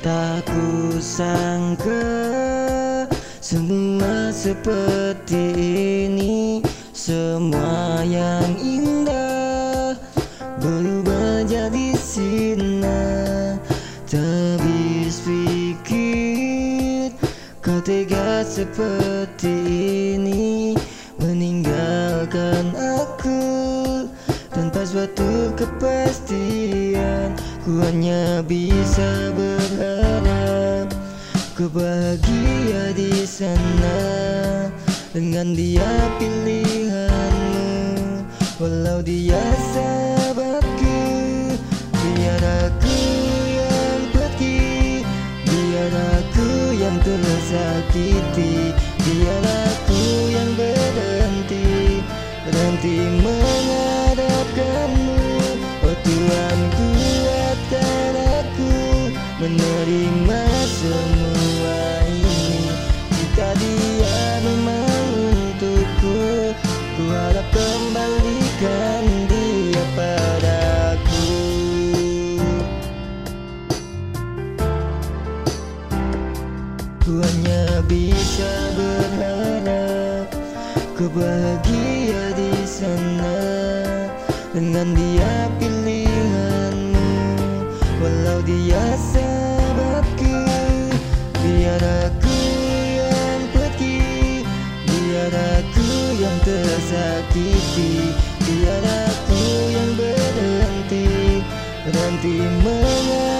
Tak kusangka semua seperti ini Semua yang indah berubah jadi sinar Tak habis pikir kau tega seperti ini Meninggalkan aku tanpa suatu kepastian. Ku hanya bisa berharap Kau bahagia di sana. Dengan dia pilihanmu Walau dia sahabatku Biar aku yang pergi Biar aku yang tersakiti Biar aku Ku harap kembalikan dia padaku. Ku hanya bisa berharap Kau bahagia di sana. Dengan dia pilihanmu tersakiti. Biar aku yang berhenti Berhenti mengharap